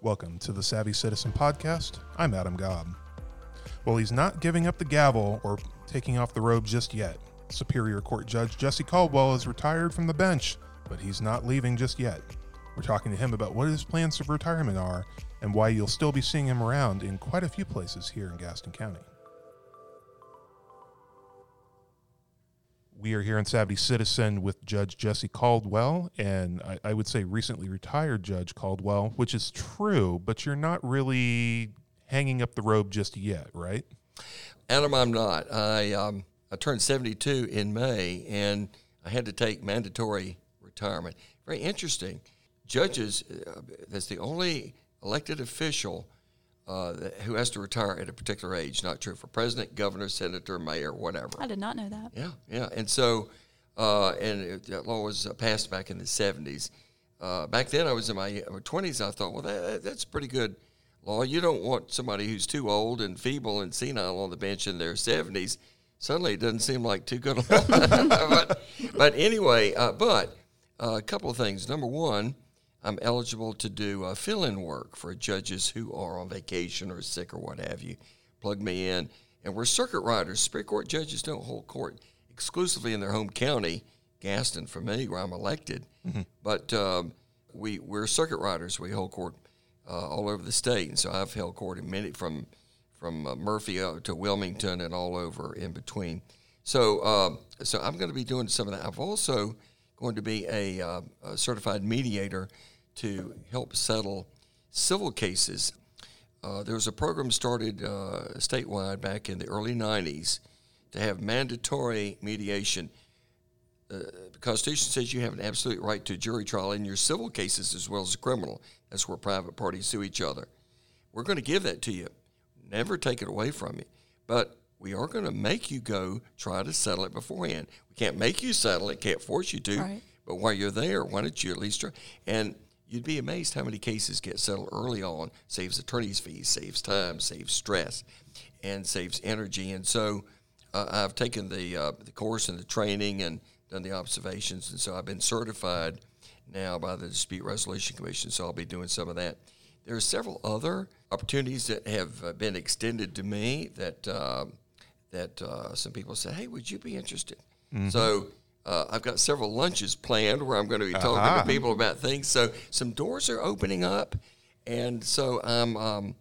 Welcome to the Savvy Citizen Podcast. I'm Adam Gobb. Well, he's not giving up the gavel or taking off the robe just yet. Superior Court Judge Jesse Caldwell is retired from the bench, but he's not leaving just yet. We're talking to him about what his plans for retirement are and why you'll still be seeing him around in quite a few places here in Gaston County. We are here in Savvy Citizen with Judge Jesse Caldwell, and I, I would say recently retired Judge Caldwell, which is true, but you're not really hanging up the robe just yet, right? Adam, I'm not. I um, I turned 72 in May, and I had to take mandatory retirement. Very interesting. Judges, uh, that's the only elected official uh, who has to retire at a particular age. Not true for president, governor, senator, mayor, whatever. I did not know that. Yeah, yeah. And so, uh, and it, that law was uh, passed back in the 70s. Uh, back then, I was in my 20s. I thought, well, that, that's pretty good law. You don't want somebody who's too old and feeble and senile on the bench in their 70s. Suddenly, it doesn't seem like too good a law. but, but anyway, uh, but uh, a couple of things. Number one, I'm eligible to do uh, fill in work for judges who are on vacation or sick or what have you. Plug me in. And we're circuit riders. Superior Court judges don't hold court exclusively in their home county, Gaston, for me, where I'm elected. Mm-hmm. But um, we, we're circuit riders. We hold court uh, all over the state. And so I've held court in many, from, from uh, Murphy uh, to Wilmington and all over in between. So, um, so I'm going to be doing some of that. I've also going to be a, uh, a certified mediator to help settle civil cases. Uh, there was a program started uh, statewide back in the early 90s to have mandatory mediation. Uh, the Constitution says you have an absolute right to jury trial in your civil cases as well as criminal. That's where private parties sue each other. We're going to give that to you, never take it away from you. But we are going to make you go try to settle it beforehand. We can't make you settle it, can't force you to. Right. But while you're there, why don't you at least try? And you'd be amazed how many cases get settled early on. Saves attorney's fees, saves time, saves stress, and saves energy. And so uh, I've taken the uh, the course and the training and done the observations, and so I've been certified now by the Dispute Resolution Commission. So I'll be doing some of that. There are several other opportunities that have uh, been extended to me that uh, that uh, some people say, "Hey, would you be interested?" Mm-hmm. So uh, I've got several lunches planned where I'm going to be talking uh-huh. to people about things. So some doors are opening up, and so I'm, um,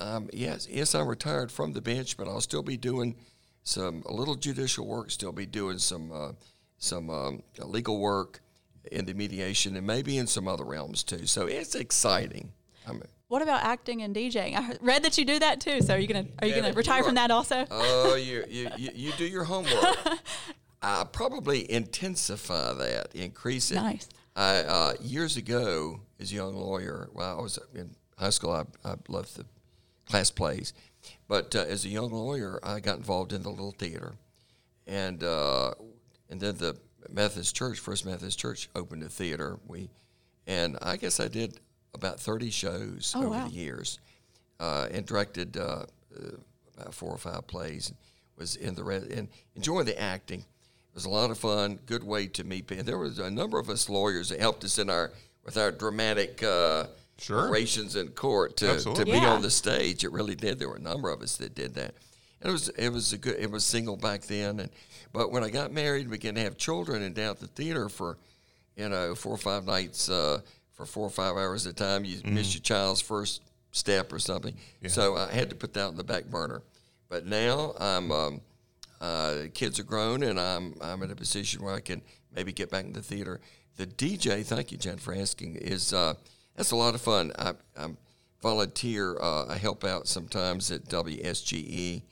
um, yes, yes, I'm retired from the bench, but I'll still be doing some a little judicial work. Still be doing some uh, some um, legal work in the mediation, and maybe in some other realms too. So it's exciting. I'm, what about acting and DJing? I read that you do that too. So are you gonna are you yeah, gonna retire you from that also? Oh, you, you you do your homework. I probably intensify that, increase it. Nice. I, uh, years ago, as a young lawyer, while I was in high school, I, I loved the class plays. But uh, as a young lawyer, I got involved in the little theater, and uh, and then the Methodist Church, First Methodist Church, opened a theater. We, and I guess I did about thirty shows oh, over wow. the years, uh, and directed uh, uh, about four or five plays. and Was in the red and enjoying the acting it was a lot of fun. Good way to meet people. There was a number of us lawyers that helped us in our with our dramatic uh, sure. orations in court to, to be yeah. on the stage. It really did. There were a number of us that did that. And it was it was a good. It was single back then, and but when I got married, we began to have children and down at the theater for, you know, four or five nights uh, for four or five hours at a time. You mm. miss your child's first step or something. Yeah. So I had to put that on the back burner. But now I'm. Um, uh, kids are grown, and I'm I'm in a position where I can maybe get back in the theater. The DJ, thank you, Jen, for asking. Is uh, that's a lot of fun. I, I volunteer. Uh, I help out sometimes at WSGE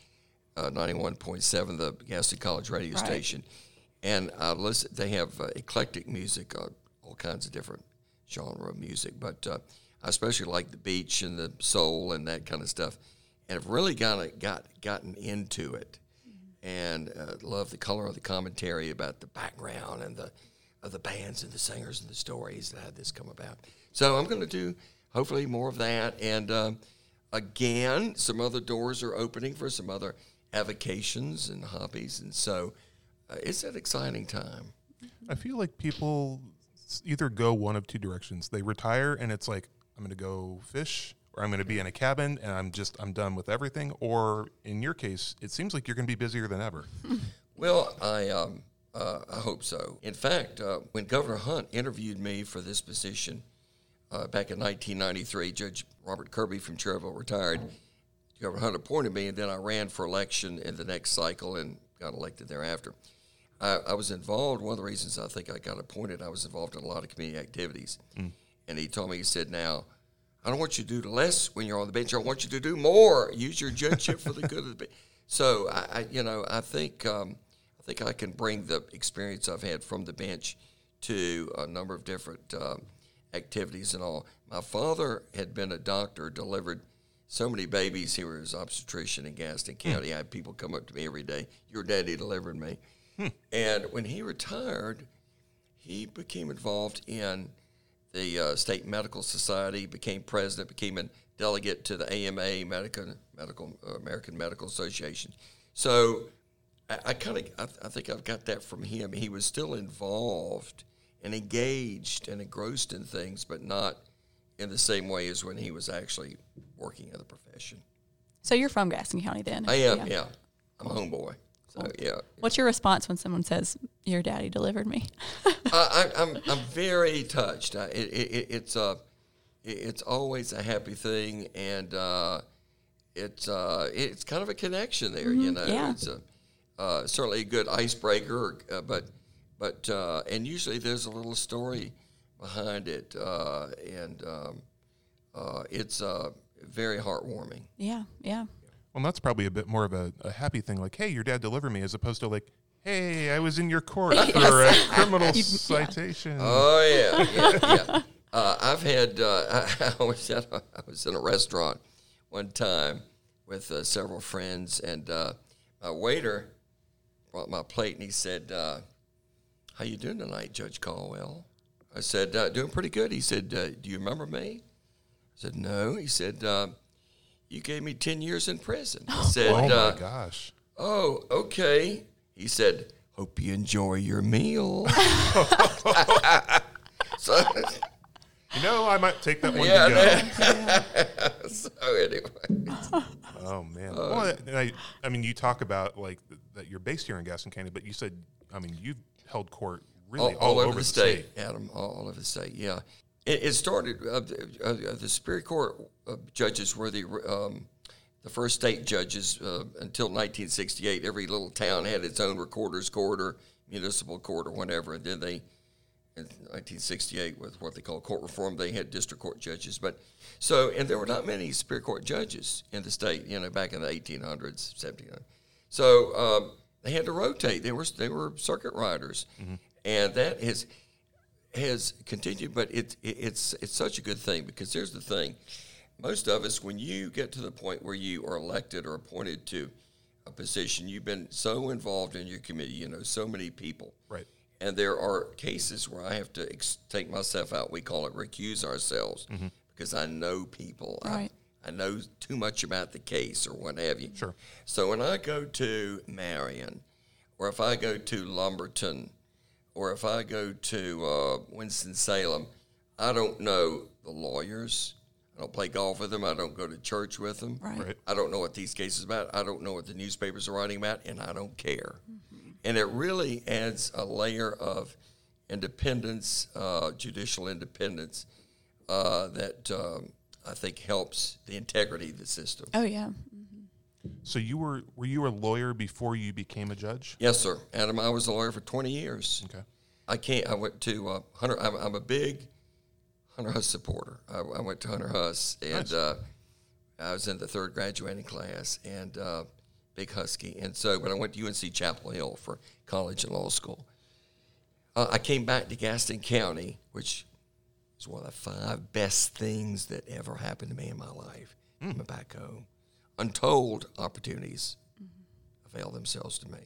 uh, ninety one point seven, the Gaston College radio right. station, and I listen. They have uh, eclectic music, uh, all kinds of different genre of music, but I especially like the beach and the soul and that kind of stuff, and I've really got got gotten into it and uh, love the color of the commentary about the background and the of the bands and the singers and the stories that had this come about. So I'm going to do hopefully more of that, and um, again, some other doors are opening for some other avocations and hobbies, and so uh, it's an exciting time. I feel like people either go one of two directions. They retire, and it's like I'm going to go fish, or I'm going to be in a cabin, and I'm just I'm done with everything. Or in your case, it seems like you're going to be busier than ever. Well, I um, uh, I hope so. In fact, uh, when Governor Hunt interviewed me for this position uh, back in 1993, Judge Robert Kirby from Cherryville retired. Governor Hunt appointed me, and then I ran for election in the next cycle and got elected thereafter. I, I was involved. One of the reasons I think I got appointed, I was involved in a lot of community activities. And he told me, he said, "Now, I don't want you to do less when you're on the bench. I want you to do more. Use your judgeship for the good of the bench." So I, I you know, I think um, I think I can bring the experience I've had from the bench to a number of different uh, activities and all. My father had been a doctor, delivered so many babies. He was obstetrician in Gaston County. I had people come up to me every day. Your daddy delivered me. And when he retired, he became involved in the uh, state medical society, became president, became a delegate to the AMA, Medical, Medical uh, American Medical Association. So I, I kind of, I, I think I've got that from him. He was still involved and engaged and engrossed in things, but not in the same way as when he was actually working in the profession. So you're from Gaston County then? I am, yeah. I'm a homeboy. So yeah, What's your response when someone says your daddy delivered me? I, I, I'm I'm very touched. I, it, it, it's uh, it- it's always a happy thing, and uh, it's uh, it's kind of a connection there. You know, yeah. it's a, uh, certainly a good icebreaker, uh, but but uh, and usually there's a little story behind it, uh, and um, uh, it's uh, very heartwarming. yeah, yeah. Well, that's probably a bit more of a, a happy thing, like, "Hey, your dad delivered me," as opposed to like, "Hey, I was in your court for a criminal citation." Oh yeah, yeah, yeah. Uh, I've had. Uh, I, was at a, I was in a restaurant one time with uh, several friends, and uh, my waiter brought my plate, and he said, uh, "How you doing tonight, Judge Caldwell?" I said, uh, "Doing pretty good." He said, uh, "Do you remember me?" I said, "No." He said, uh, "You gave me ten years in prison." He said, oh my uh, gosh! "Oh, okay." He said, "Hope you enjoy your meal." so. You know, I might take that one Yeah, to go. so anyway, Oh man. well, and I, I mean, you talk about like th- that you're based here in Gaston County, but you said, I mean, you've held court really all, all over, the state, Adam, all, all over the state. Yeah, it, it started. Uh, the- uh, the Superior Court uh, judges were the um, the first state judges uh, until 1968. Every little town had its own recorder's court or municipal court or whatever, and then they. In 1968, with what they call court reform, they had district court judges. But so, and there were not many superior court judges in the state, you know, back in the 1800s, 1700s. So um, they had to rotate. They were they were circuit riders, and that has has continued. But it, it it's it's such a good thing because here's the thing: most of us, when you get to the point where you are elected or appointed to a position, you've been so involved in your committee. You know, so many people, Right. and there are cases where I have to ex- take myself out. We call it recuse ourselves mm-hmm. because I know people. I- Right. I, know too much about the case or what have you. Sure. So when I go to Marion, or if I go to Lumberton, or if I go to uh, Winston Salem, I don't know the lawyers. I don't play golf with them. I don't go to church with them. Right. Right. I don't know what these cases are about. I don't know what the newspapers are writing about, and I don't care. And it really adds a layer of independence, uh, judicial independence, uh, that um, I think helps the integrity of the system. Oh yeah. So you were were you a lawyer before you became a judge? Yes, sir. Adam, I was a lawyer for 20 years. Okay. I can't. I went to uh, Hunter. I'm, I'm a big Hunter Huss supporter. I, I went to Hunter Huss, and Nice. uh, I was in the third graduating class, and uh, big Husky. And so, when I went to UNC Chapel Hill for college and law school. Uh, I came back to Gaston County, which is one of the five best things that ever happened to me in my life. Coming back home, untold opportunities avail themselves to me.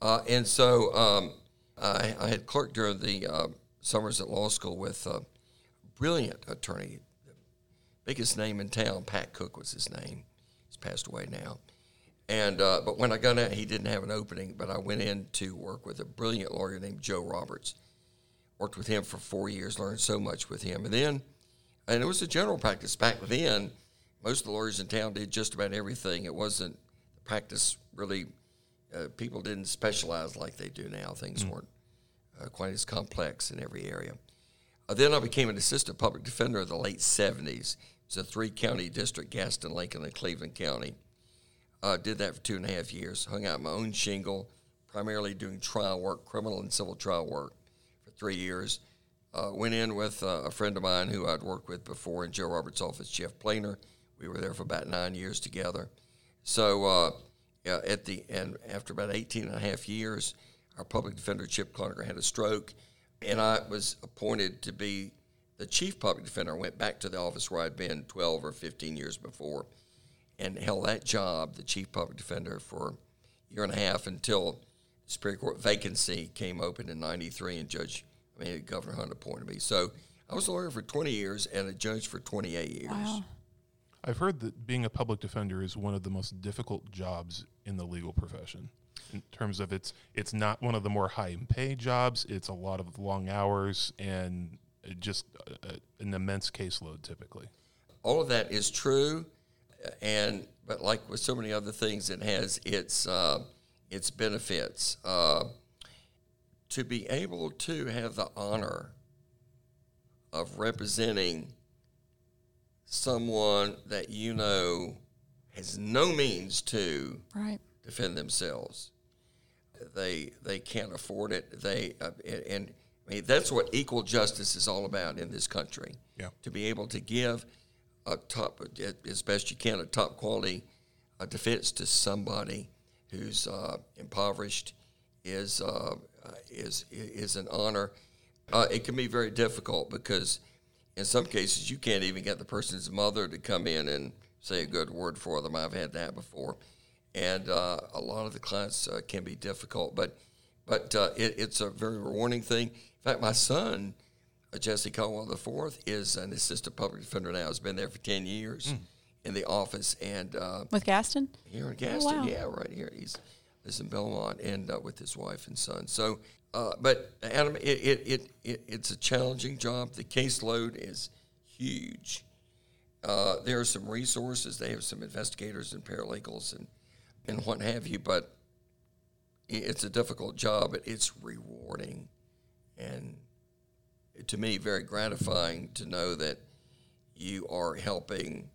Uh, and so um, I, I had clerked during the uh, summers at law school with a brilliant attorney, biggest name in town. Pat Cook was his name. He's passed away now. And uh, but when I got out, he didn't have an opening. But I went in to work with a brilliant lawyer named Joe Roberts. Worked with him for four years, learned so much with him, and then and it was a general practice back then. Most of the lawyers in town did just about everything. It wasn't practice really. Uh, people didn't specialize like they do now. Things weren't uh, quite as complex in every area. Uh, then I became an assistant public defender in the late 70s. It's a three county district Gaston, Lincoln, and Cleveland County. Uh, did that for two and a half years. Hung out my own shingle, primarily doing trial work, criminal and civil trial work for three years. Uh, went in with uh, a friend of mine who I'd worked with before in Joe Roberts' office, Jeff Planer. We were there for about nine years together. So uh, yeah, at the end, after about 18 and a half years, our public defender, Chip Cloninger, had a stroke, and I was appointed to be the chief public defender. I went back to the office where I'd been 12 or 15 years before and held that job, the chief public defender, for a year and a half until the Superior Court vacancy came open in 93 and Judge, I mean, Governor Hunt appointed me. So I was a lawyer for 20 years and a judge for 28 years. Wow. I've heard that being a public defender is one of the most difficult jobs in the legal profession. In terms of it's it's not one of the more high paid jobs. It's a lot of long hours and just a, a- an immense caseload typically. all of that is true, and but like with so many other things, it has its uh, its benefits. Uh, to be able to have the honor of representing someone that you know has no means to Right. defend themselves. They they can't afford it. They uh, and, and I mean that's what equal justice is all about in this country. Yeah. To be able to give a top as best you can a top quality uh, defense to somebody who's uh, impoverished is uh, uh, is is an honor. Uh, it can be very difficult because in some cases you can't even get the person's mother to come in and say a good word for them. I've had that before, and uh, a lot of the clients uh, can be difficult, but but uh, it, it's a very rewarding thing. In fact, my son, uh, Jesse Caldwell IV, is an assistant public defender now. He's been there for ten years in the office, and uh, With Gaston? here in Gaston, wow. yeah, right here. He's lives in Belmont and uh, with his wife and son. So, uh, but Adam, it, it, it, it it's a challenging job. The caseload is huge. Uh, there are some resources. They have some investigators and paralegals and and what have you. But it's a difficult job. But it's rewarding, and to me, very gratifying to know that you are helping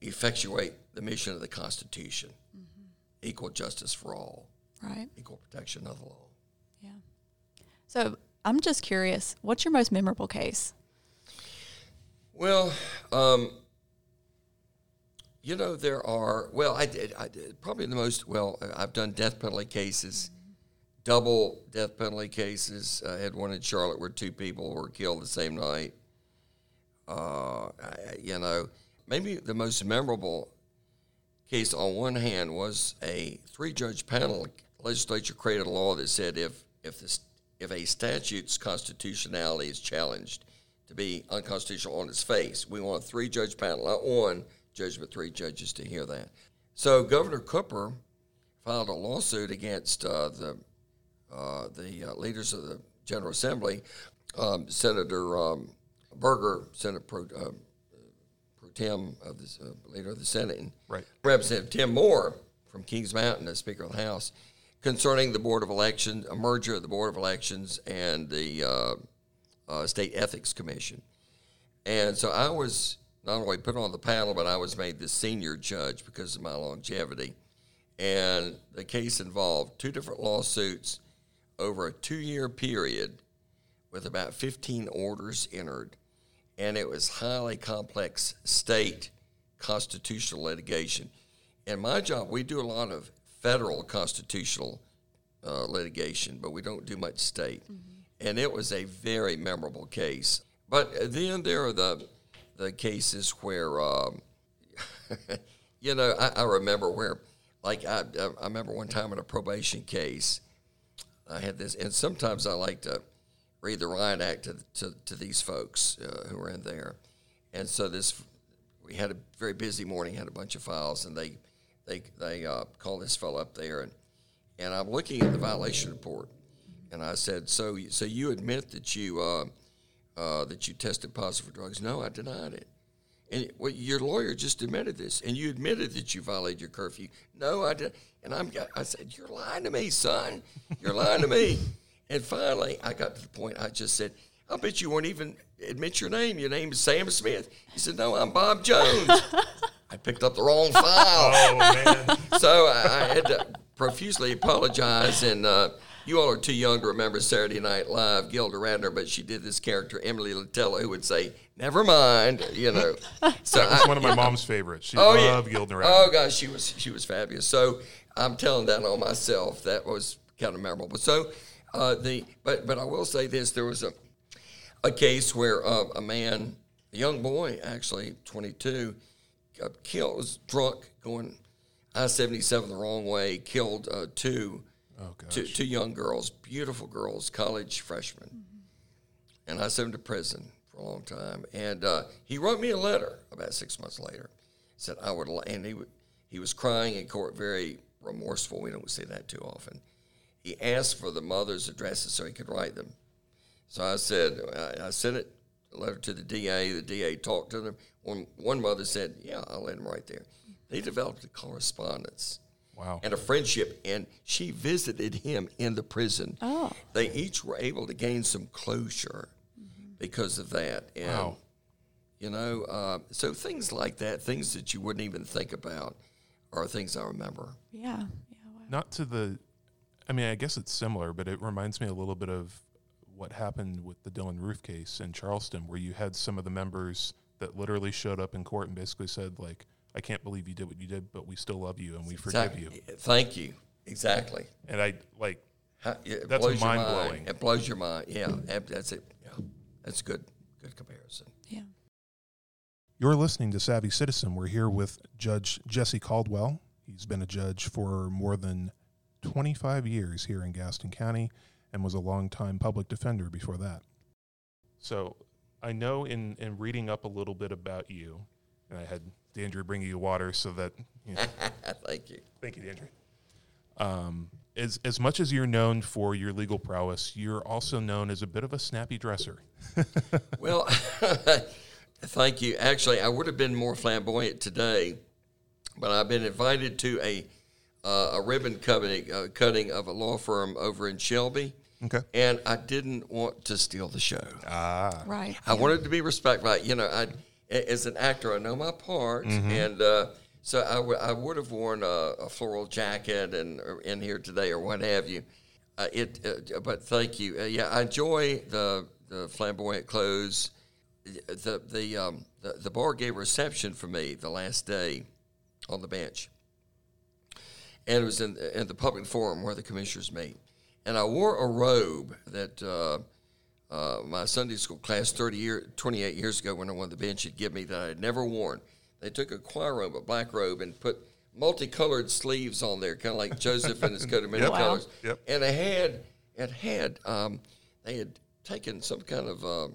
effectuate the mission of the Constitution equal justice for all, Right. equal protection of the law. So I'm just curious, what's your most memorable case? Well, um, you know, there are, well, I did, I did probably the most, well, I've done death penalty cases, double death penalty cases. I had one in Charlotte where two people were killed the same night. Uh, I, you know, maybe the most memorable case on one hand was a three-judge panel legislature created a law that said if if this if a statute's constitutionality is challenged to be unconstitutional on its face, we want a three-judge panel, not one judge, but three judges to hear that. So Governor Cooper filed a lawsuit against uh, the uh, the uh, leaders of the General Assembly, um, Senator um, Berger, Senate Pro, uh, Pro Tem of the uh, leader of the Senate, and Right. Representative Tim Moore from Kings Mountain, the Speaker of the House, concerning the Board of Elections, a merger of the Board of Elections and the uh, uh, State Ethics Commission. And so I was not only put on the panel, but I was made the senior judge because of my longevity. And the case involved two different lawsuits over a two year period with about 15 orders entered. And it was highly complex state constitutional litigation. In my job, we do a lot of federal constitutional uh, litigation, but we don't do much state. And it was a very memorable case. But then there are the the cases where, um, you know, I, I remember where, like, I, I remember one time in a probation case, I had this, and sometimes I like to read the riot act to, to, to these folks uh, who were in there. And so this, we had a very busy morning, had a bunch of files, and they, they, they uh, called this fellow up there, and, and I'm looking at the violation report, and I said, so, so you admit that you uh, uh, that you tested positive for drugs? No, I denied it. And well, your lawyer just admitted this, and you admitted that you violated your curfew. No, I did. And I'm, I said, you're lying to me, son. You're lying to me. And finally, I got to the point. I just said, I bet you won't even admit your name. Your name is Sam Smith. He said, No, I'm Bob Jones. I picked up the wrong file. Oh man. So I, I had to profusely apologize. And uh, you all are too young to remember Saturday Night Live, Gilda Radner, but she did this character, Emily Litella, who would say, Never mind, you know. So It's I, one of my mom's favorites. She Oh loved yeah. Gilda Radner. Oh gosh, she was she was fabulous. So I'm telling that on myself. That was kind of memorable. So uh, the but but I will say this: there was a a case where uh, a man, a young boy, actually 22, got killed. Was drunk going I-77 the wrong way. Killed uh, two Oh gosh. two, two young girls, beautiful girls, college freshmen. And I sent him to prison for a long time. And uh, he wrote me a letter about six months later. Said I would, and he w- he was crying in court, very remorseful. We don't see that too often. He asked for the mother's addresses so he could write them. So I said, I, I sent it a letter to the DA. The DA talked to them. One one mother said, "Yeah, I'll let him right there." They developed a correspondence Wow. and a friendship. And she visited him in the prison. Oh. They each were able to gain some closure because of that. And, Wow. you know, uh, so things like that, things that you wouldn't even think about, are things I remember. Yeah. Yeah. Wow. Not to the. I mean, I guess it's similar, but it reminds me a little bit of what happened with the Dylann Roof case in Charleston, where you had some of the members that literally showed up in court and basically said, like, "I can't believe you did what you did, but we still love you and we forgive Exact- you." Eh, thank you. Exactly. And I like How- It That's blows your mind-blowing. It blows your mind. Yeah, that's it. Yeah, that's good. Good comparison. Yeah. You're listening to Savvy Citizen. We're here with Judge Jesse Caldwell. He's been a judge for more than 25 years here in Gaston County and was a longtime public defender before that. So I know in, in reading up a little bit about you, and I had Dandre bring you water so that, you know, Thank you. thank you, Dandre. Um, as, as much as you're known for your legal prowess, you're also known as a bit of a snappy dresser. Well, thank you. Actually, I would have been more flamboyant today, but I've been invited to a uh, a ribbon cutting, uh, cutting of a law firm over in Shelby, Okay. and I didn't want to steal the show. Ah. Right. I wanted to be respectful. You know, I as an actor, I know my part, and uh, so I, w- I would have worn a, a floral jacket and or in here today or what have you. Uh, it, uh, but thank you. Uh, yeah, I enjoy the the flamboyant clothes. The the um, the, the bar gave a reception for me the last day on the bench, and it was in in the public forum where the commissioners meet. And I wore a robe that. Uh, uh, my Sunday school class 30 year, 28 years ago when I won the bench had given me that I had never worn. They took a choir robe, a black robe, and put multicolored sleeves on there, kind of like Joseph and his coat of many Yep. Wow. colors. Yep. And they had, it had, um, they had taken some kind of, uh,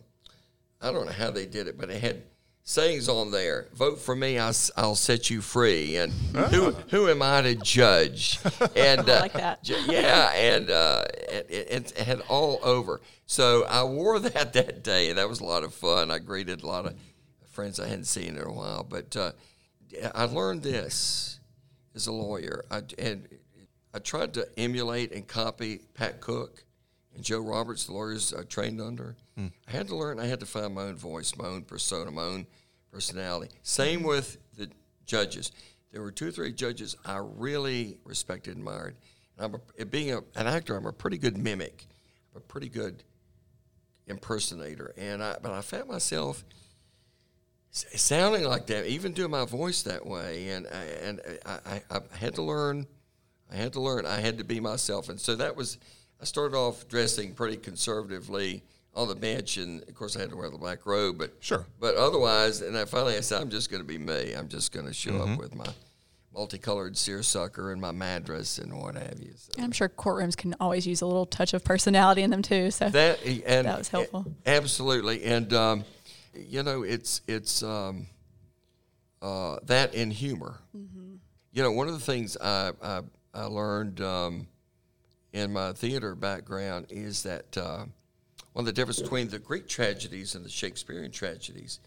I don't know how they did it, but it had sayings on there. Vote for me, I'll, I'll set you free. And who who am I to judge? And I like that. Yeah, and uh, it, it, it had all over. So I wore that that day, and that was a lot of fun. I greeted a lot of friends I hadn't seen in a while. But uh, I learned this as a lawyer. I, and I tried to emulate and copy Pat Cook and Joe Roberts, the lawyers I trained under. I had to learn. I had to find my own voice, my own persona, my own personality. Same with the judges. There were two or three judges I really respected and admired. And I'm a, being a, an actor, I'm a pretty good mimic, I'm a pretty good impersonator. And I, but I found myself sounding like that, even doing my voice that way. And I, and I, I, I had to learn. I had to learn. I had to be myself. And so that was. I started off dressing pretty conservatively on the bench, and of course I had to wear the black robe. But Sure. But otherwise, and I finally I said, I'm just going to be me. I'm just going to show Mm-hmm. up with my multicolored seersucker and my madras and what have you. So I'm sure courtrooms can always use a little touch of personality in them too. So that and That was helpful. Absolutely, and um, you know, it's it's um, uh, that in humor. Mm-hmm. You know, one of the things I I, I learned um, in my theater background is that uh, on the difference between the Greek tragedies and the Shakespearean tragedies.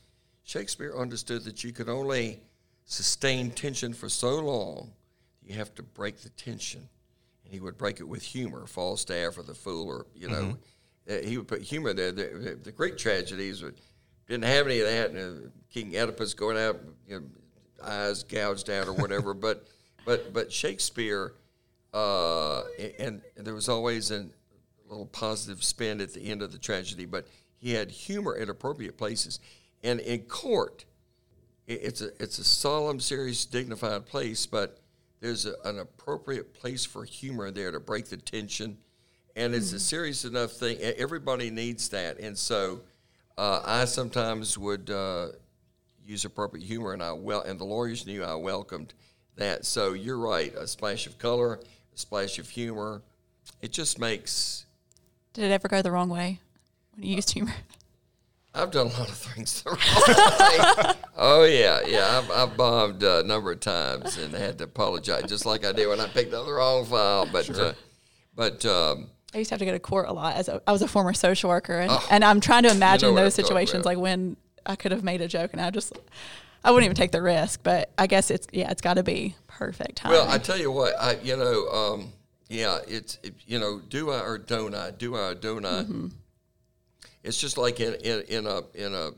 Shakespeare understood that you could only sustain tension for so long, you have to break the tension. And he would break it with humor, Falstaff or the Fool, or, you know, uh, he would put humor there. The, the, the Greek tragedies would, didn't have any of that. And, uh, King Oedipus going out, you know, eyes gouged out or whatever. but, but, but Shakespeare, uh, and, and there was always a little positive spin at the end of the tragedy, but he had humor at appropriate places. And in court, it's a it's a solemn, serious, dignified place, but there's a, an appropriate place for humor there to break the tension, and it's a serious enough thing. Everybody needs that, and so uh, I sometimes would uh, use appropriate humor, and I well, and the lawyers knew I welcomed that. So you're right, a splash of color, a splash of humor, it just makes. Did it ever go the wrong way when you used humor? I've done a lot of things the wrong way. Oh yeah, yeah. I've, I've bombed uh, a number of times and had to apologize, just like I did when I picked up the wrong file. But uh, but um, I used to have to go to court a lot as a, I was a former social worker, and, and I'm trying to imagine what those I'm situations like when I could have made a joke and I just I wouldn't even take the risk. But I guess it's yeah, it's got to be perfect timing. well, I tell you what, I you know, um, yeah, it's it, you know, do I or don't I? Do I or don't I? Mm-hmm. It's just like in, in, in a in a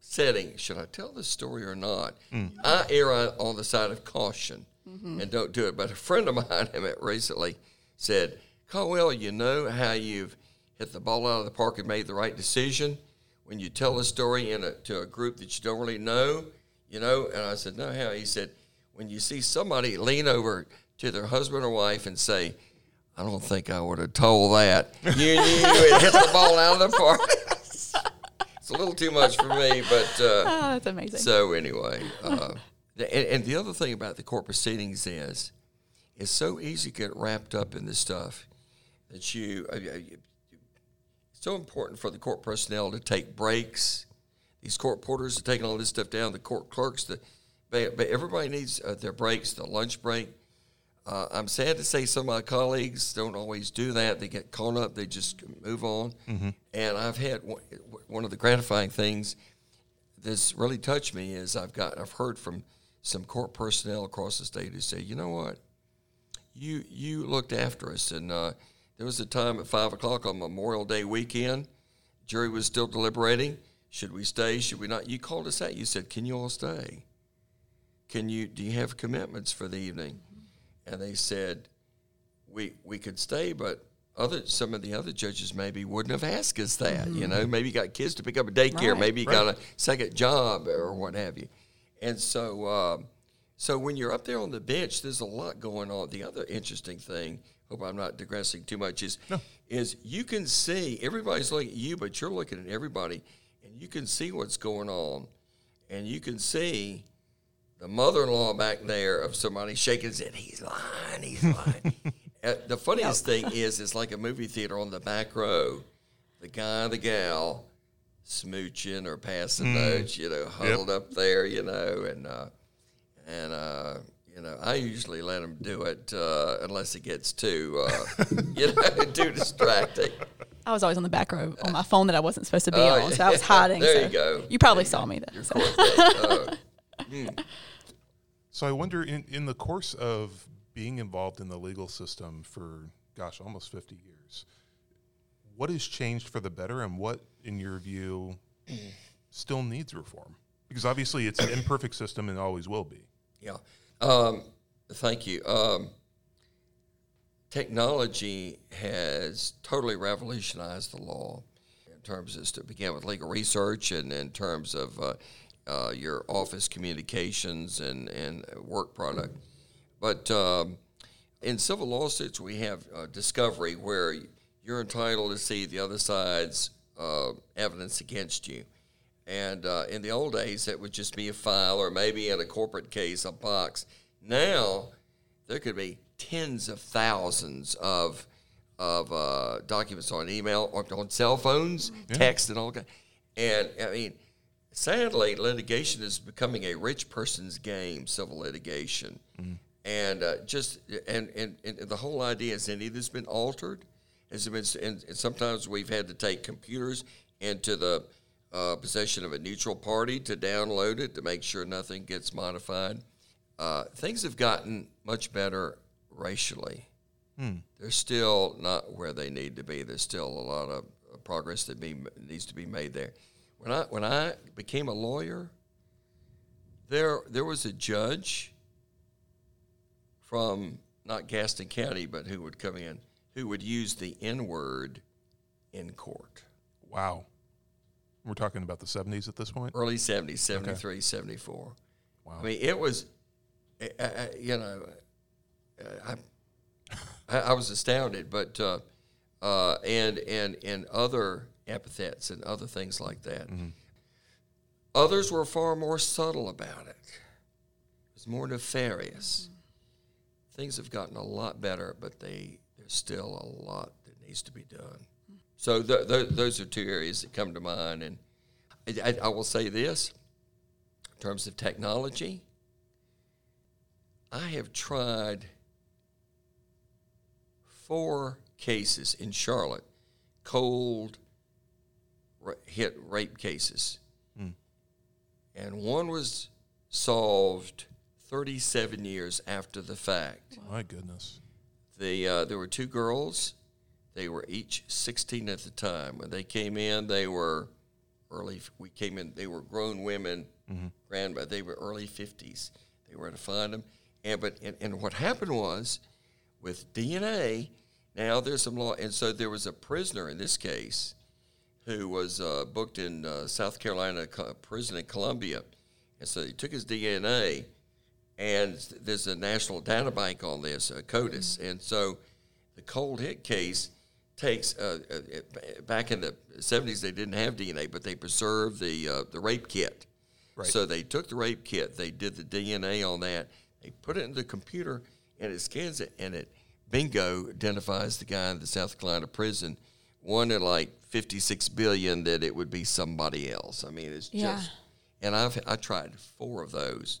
setting. Should I tell this story or not? Mm. I err on, on the side of caution mm-hmm. and don't do it. But a friend of mine I met recently said, "Caldwell, you know how you've hit the ball out of the park and made the right decision when you tell a story in a, to a group that you don't really know, you know." And I said, "No, how?" He said, "When you see somebody lean over to their husband or wife and say." I don't think I would have told that. You knew it hit the ball out of the park. it's a little too much for me, but uh, oh, that's amazing. so anyway. Uh, and, and the other thing about the court proceedings is, it's so easy to get wrapped up in this stuff that you. Uh, you- it's so important for the court personnel to take breaks. These court porters are taking all this stuff down. The court clerks, the, but, but everybody needs uh, their breaks. The lunch break. Uh, I'm sad to say some of my colleagues don't always do that. They get caught up, they just move on. And I've had one, one of the gratifying things that's really touched me is I've got I've heard from some court personnel across the state who say, you know what, you you looked after us, and uh, there was a time at five o'clock on Memorial Day weekend, jury was still deliberating. Should we stay? Should we not? You called us out. You said, "Can you all stay? Can you? Do you have commitments for the evening?" And they said we we could stay, but other some of the other judges maybe wouldn't have asked us that. You know, maybe you got kids to pick up a daycare, Right. maybe you got a second job or what have you, and so um, so when you're up there on the bench, there's a lot going on. The other interesting thing, hope I'm not digressing too much, is is you can see everybody's looking at you, but you're looking at everybody, and you can see what's going on, and you can see the mother-in-law back there of somebody shaking his head. He's lying. He's lying. Uh, the funniest thing is, it's like a movie theater on the back row. The guy, the gal, smooching or passing notes, you know, huddled up there, you know, and uh, and uh, you know, I usually let them do it uh, unless it gets too, uh, you know, too distracting. I was always on the back row on my phone that I wasn't supposed to be on, so I was hiding. There so you go. You probably saw me then. Your so. So I wonder, in, in the course of being involved in the legal system for, gosh, almost 50 years, what has changed for the better and what, in your view, still needs reform? Because obviously it's an imperfect system and always will be. Yeah. Um, thank you. Um, technology has totally revolutionized the law in terms of to begin with legal research and in terms of uh, uh, your office communications and, and work product. But um, in civil lawsuits, we have uh, discovery where you're entitled to see the other side's uh, evidence against you. And uh, in the old days, that would just be a file, or maybe in a corporate case, a box. Now, there could be tens of thousands of of uh, documents on email or on cell phones, text, and all that. And I mean, sadly, litigation is becoming a rich person's game. Civil litigation, and uh, just and, and and the whole idea is that it has been altered, Has been, and, and sometimes we've had to take computers into the uh, possession of a neutral party to download it to make sure nothing gets modified. Uh, things have gotten much better racially. They're still not where they need to be. There's still a lot of uh, progress that be, needs to be made there. When I when I became a lawyer, there there was a judge from not Gaston County, but who would come in, who would use the N word in court. Wow. We're talking about the 70s at this point? Early 70s, 73, 74. Wow. I mean, it was, I, I, you know, I, I, I was astounded, but, uh, uh, and, and, and other epithets and other things like that. Mm-hmm. Others were far more subtle about it. It was more nefarious. Mm-hmm. Things have gotten a lot better, but they there's still a lot that needs to be done. Mm-hmm. So th- th- those are two areas that come to mind, and I, I, I will say this: in terms of technology, I have tried four cases in Charlotte, cold ra- hit rape cases, and one was solved 37 years after the fact. My goodness. The uh, there were two girls. They were each 16 at the time. When they came in, they were early. We came in. They were grown women, grand, but they were early 50s. They were to find them, and but and, and what happened was, with DNA, now there's some law, and so there was a prisoner in this case, who was uh, booked in uh, South Carolina co- prison in Columbia, and so he took his DNA, and there's a national data bank on this, uh, CODIS, and so the cold hit case takes uh, uh, uh, back in the 70s they didn't have DNA, but they preserved the uh, the rape kit. Right. So they took the rape kit, they did the DNA on that, they put it in the computer, and it scans it, and it bingo identifies the guy in the South Carolina prison. One in like 56 billion that it would be somebody else. I mean, it's Yeah. just. And I've I tried four of those,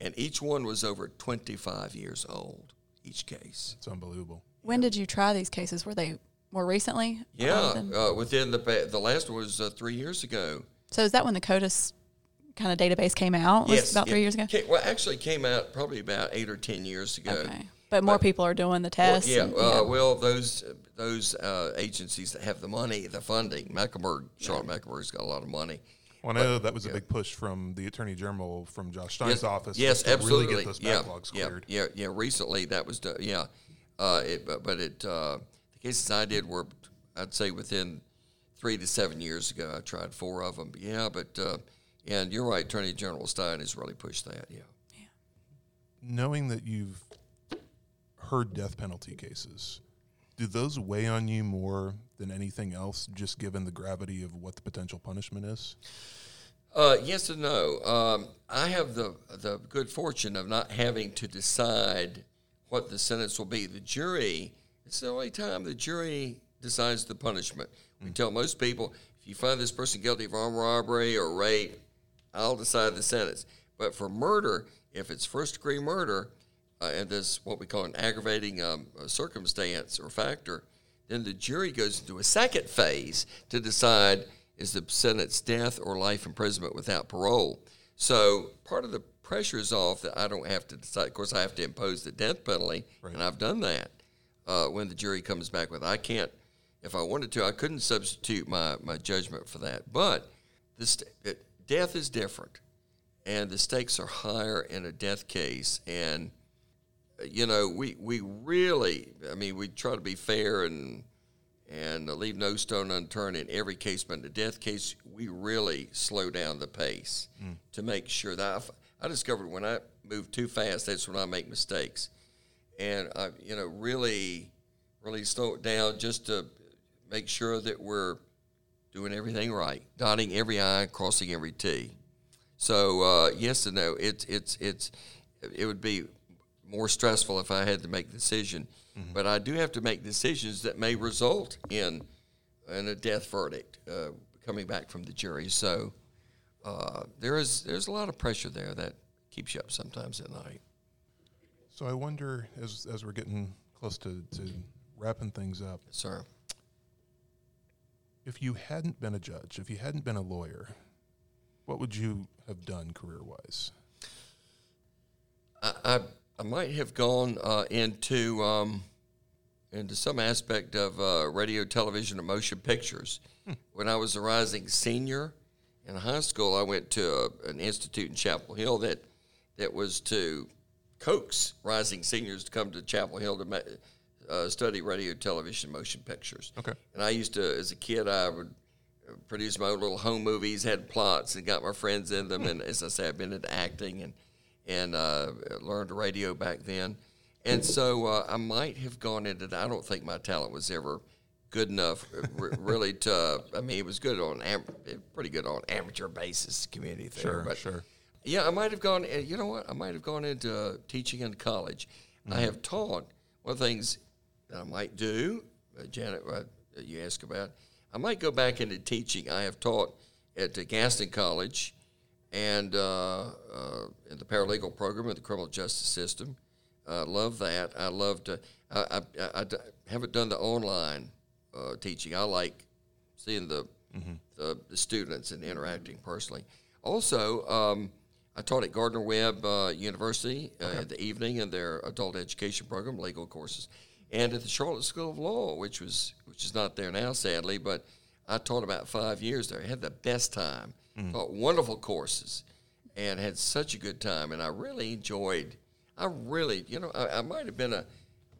and each one was over 25 years old. Each case. It's unbelievable. When did you try these cases? Were they more recently? Yeah, than- uh, within the ba- the last one was uh, three years ago. so is that when the CODIS kind of database came out? Was about it three years ago. ca- well, actually, came out probably about eight or ten years ago. Okay, but more But- people are doing the Well, tests. yeah, and- uh, well, those those uh, agencies that have the money, the funding, Mecklenburg, Charlotte Mecklenburg's got a lot of money. Well, I know that was a big push from the Attorney General from Josh Stein's yes, office. Yes, to absolutely. Really get those yeah, backlogs yeah, cleared. Yeah, yeah. Recently, that was done. Yeah, uh, it, but, but it uh, the cases I did were, I'd say, within three to seven years ago. I tried four of them. Yeah, but uh, and you're right. Attorney General Stein has really pushed that. Yeah. Knowing that you've heard death penalty cases, do those weigh on you more than anything else, just given the gravity of what the potential punishment is? Uh, yes and no. Um, I have the the good fortune of not having to decide what the sentence will be. The jury. It's the only time the jury decides the punishment. We tell most people if you find this person guilty of armed robbery or rape, I'll decide the sentence. But for murder, if it's first degree murder, uh, and there's what we call an aggravating um, uh, circumstance or factor, then the jury goes into a second phase to decide is the sentence death or life imprisonment without parole. So part of the pressure is off that I don't have to decide. Of course, I have to impose the death penalty, and I've done that uh, when the jury comes back with. I can't, if I wanted to, I couldn't substitute my, my judgment for that. But the st- death is different, and the stakes are higher in a death case. And you know, we we really, I mean, we try to be fair and and leave no stone unturned in every case, but in the death case, we really slow down the pace to make sure that I've, I discovered when I move too fast, that's when I make mistakes, and I, you know, really, really slow it down just to make sure that we're doing everything right, dotting every I, crossing every T. So uh, yes and no. It's it's it's it would be more stressful if I had to make decision, but I do have to make decisions that may result in in a death verdict uh, coming back from the jury. So uh, there is there's a lot of pressure there that keeps you up sometimes at night. So I wonder, as as we're getting close to, to wrapping things up, Sir, if you hadn't been a judge, if you hadn't been a lawyer, what would you have done career wise? I, I, I might have gone uh, into um, into some aspect of uh, radio, television, and motion pictures. When I was a rising senior in high school, I went to a, an institute in Chapel Hill that that was to coax rising seniors to come to Chapel Hill to ma- uh, study radio, television, motion pictures. Okay. And I used to, as a kid, I would produce my own little home movies, had plots, and got my friends in them. And as I say, I've been into acting and and uh, learned radio back then. And so uh, I might have gone into. that. I don't think my talent was ever good enough, r- really. To I mean, it was good on am- pretty good on amateur basis, community theater. Sure, but sure. yeah, I might have gone. uh, You know what? I might have gone into teaching in college. I have taught. One of the things that I might do, uh, Janet, uh, you ask about, I might go back into teaching. I have taught at uh, Gaston College and uh, uh, in the paralegal program in the criminal justice system. I love that. I love to. I, I, I, haven't done the online uh, teaching. I like seeing the, the the students and interacting personally. Also, um, I taught at Gardner Webb uh, University uh, in the evening in their adult education program, legal courses, and at the Charlotte School of Law, which was which is not there now, sadly, but I taught about five years there. I had the best time. Taught wonderful courses, and had such a good time. And I really enjoyed. I really, you know, I, I might have been a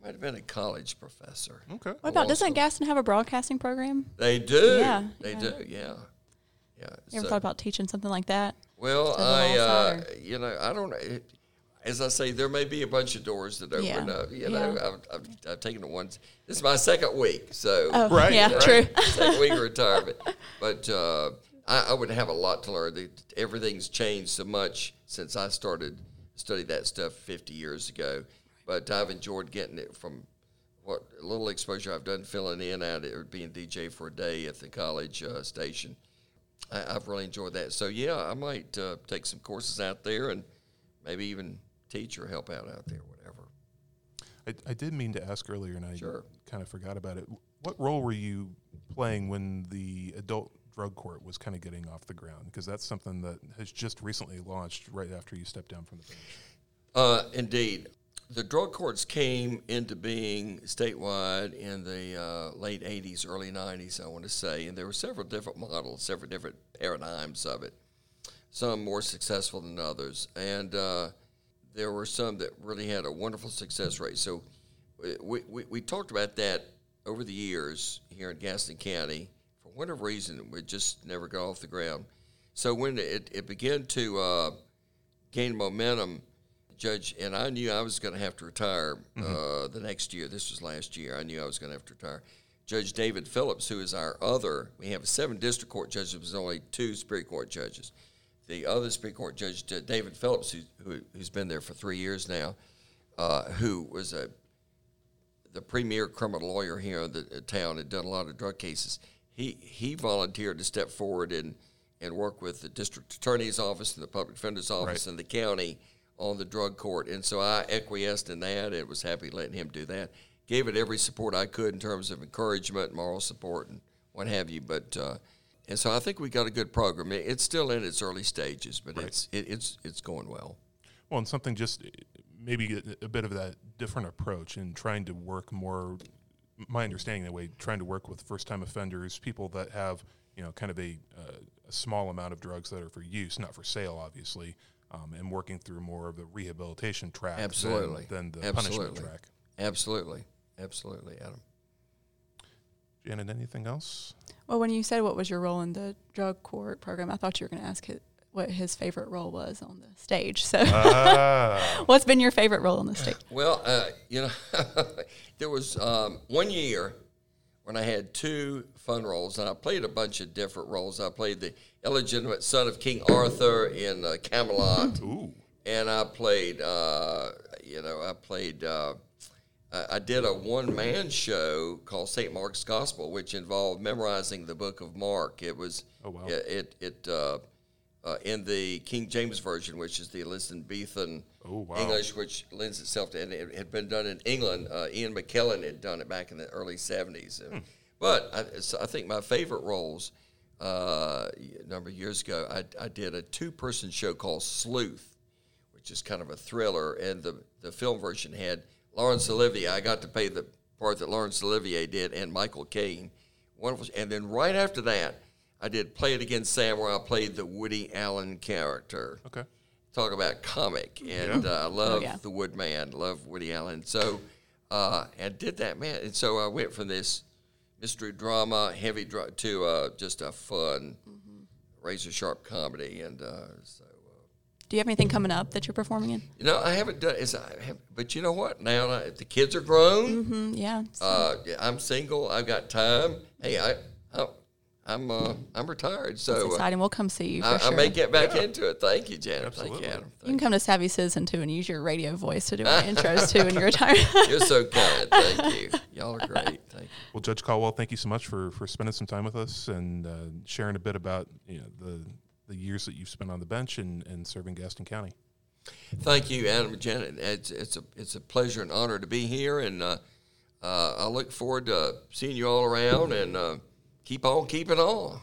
might have been a college professor. Okay. What about doesn't school. Gaston have a broadcasting program? They do. Yeah, They yeah. do. Yeah. Yeah. You ever so- thought about teaching something like that? Well, I, uh, you know, I don't know. It, as I say, there may be a bunch of doors that open Yeah. up. You know, Yeah. I've, I've, I've taken the ones. This is my second week, so Oh, Right, yeah, right. true. second week of retirement. But uh, I, I would have a lot to learn. The- Everything's changed so much since I started studying that stuff 50 years ago. But I've enjoyed getting it from what little exposure I've done filling in out or being DJ for a day at the college uh, station. I, I've really enjoyed that. So yeah, I might uh, take some courses out there and maybe even teach or help out out there, whatever. I, I did mean to ask earlier, and I Sure. kind of forgot about it. What role were you playing when the adult drug court was kind of getting off the ground? Because that's something that has just recently launched right after you stepped down from the bench. Uh, indeed. The drug courts came into being statewide in the uh, late 80s, early 90s, I want to say, and there were several different models, several different paradigms of it, some more successful than others. And uh, there were some that really had a wonderful success rate. So we, we, we talked about that over the years here in Gaston County. Whatever reason, we just never got off the ground. So when it, it began to uh, gain momentum, Judge, and I knew I was going to have to retire uh, the next year. This was last year. I knew I was going to have to retire. Judge David Phillips, who is our other, we have seven district court judges, there's only two Superior Court judges. The other Superior Court judge, David Phillips, who, who, who's been there for three years now, uh, who was a the premier criminal lawyer here in the uh, town had done a lot of drug cases. He he volunteered to step forward and and work with the district attorney's office and the public defender's office Right. and the county on the drug court. And so I acquiesced in that and was happy letting him do that. Gave it every support I could in terms of encouragement, moral support, and what have you. But uh, and so I think we got a good program. It's still in its early stages, but it's it, it's it's going well. Well, and something just maybe a, a bit of that different approach in trying to work more. My understanding that way, trying to work with first-time offenders, people that have you know kind of a, uh, a small amount of drugs that are for use, not for sale, obviously, um, and working through more of the rehabilitation track than- Absolutely. than, the punishment Absolutely. track. Absolutely, absolutely, Adam. Janet, anything else? Well, when you said what was your role in the drug court program, I thought you were going to ask hi- what his favorite role was on the stage. So, Ah, what's been your favorite role on the stage? Well, uh, you know, there was um, one year when I had two fun roles, and I played a bunch of different roles. I played the illegitimate son of King Arthur in uh, Camelot, ooh, and I played, uh, you know, I played. Uh, I I did a one-man show called St. Mark's Gospel, which involved memorizing the Book of Mark. It was Oh, wow. it it, it uh, in the King James version, which is the Elizabethan Oh, wow. English, which lends itself to, and it had been done in England. Uh, Ian McKellen had done it back in the early 70s. Hmm. But I, so I think my favorite roles, uh, a number of years ago, I, I did a two-person show called Sleuth, which is kind of a thriller, and the the film version had Laurence Olivier. I got to play the part that Laurence Olivier did, and Michael Caine. Wonderful. And then right after that, I did Play It Again, Sam, where I played the Woody Allen character. Okay. Talk about comic, and uh, I love Oh, yeah. the Woodman, love Woody Allen. So, uh, and did that man, and so I went from this mystery drama, heavy dra- to uh, just a fun, Mm-hmm. razor sharp comedy, and uh, so. Uh, Do you have anything coming up that you're performing in? you know, I haven't done. Is I have, but you know what? Now that the kids are grown. Mm, yeah. Uh, yeah, I'm single. I've got time. Hey, I, I I'm uh, I'm retired, so uh, exciting. We'll come see you for I, sure. I may get back into it. Thank you, Janet. Absolutely. Thank you, Adam. you can come to Savvy Citizen too and use your radio voice to do our intros too when you retire. you. You're so kind. Thank you. Y'all are great. Thank you. Well, Judge Caldwell, thank you so much for, for spending some time with us and uh, sharing a bit about you know the the years that you've spent on the bench and, and serving Gaston County. Thank you, Adam and Janet. It's it's a it's a pleasure and honor to be here, and uh, uh, I look forward to seeing you all around and uh, keep on keeping on.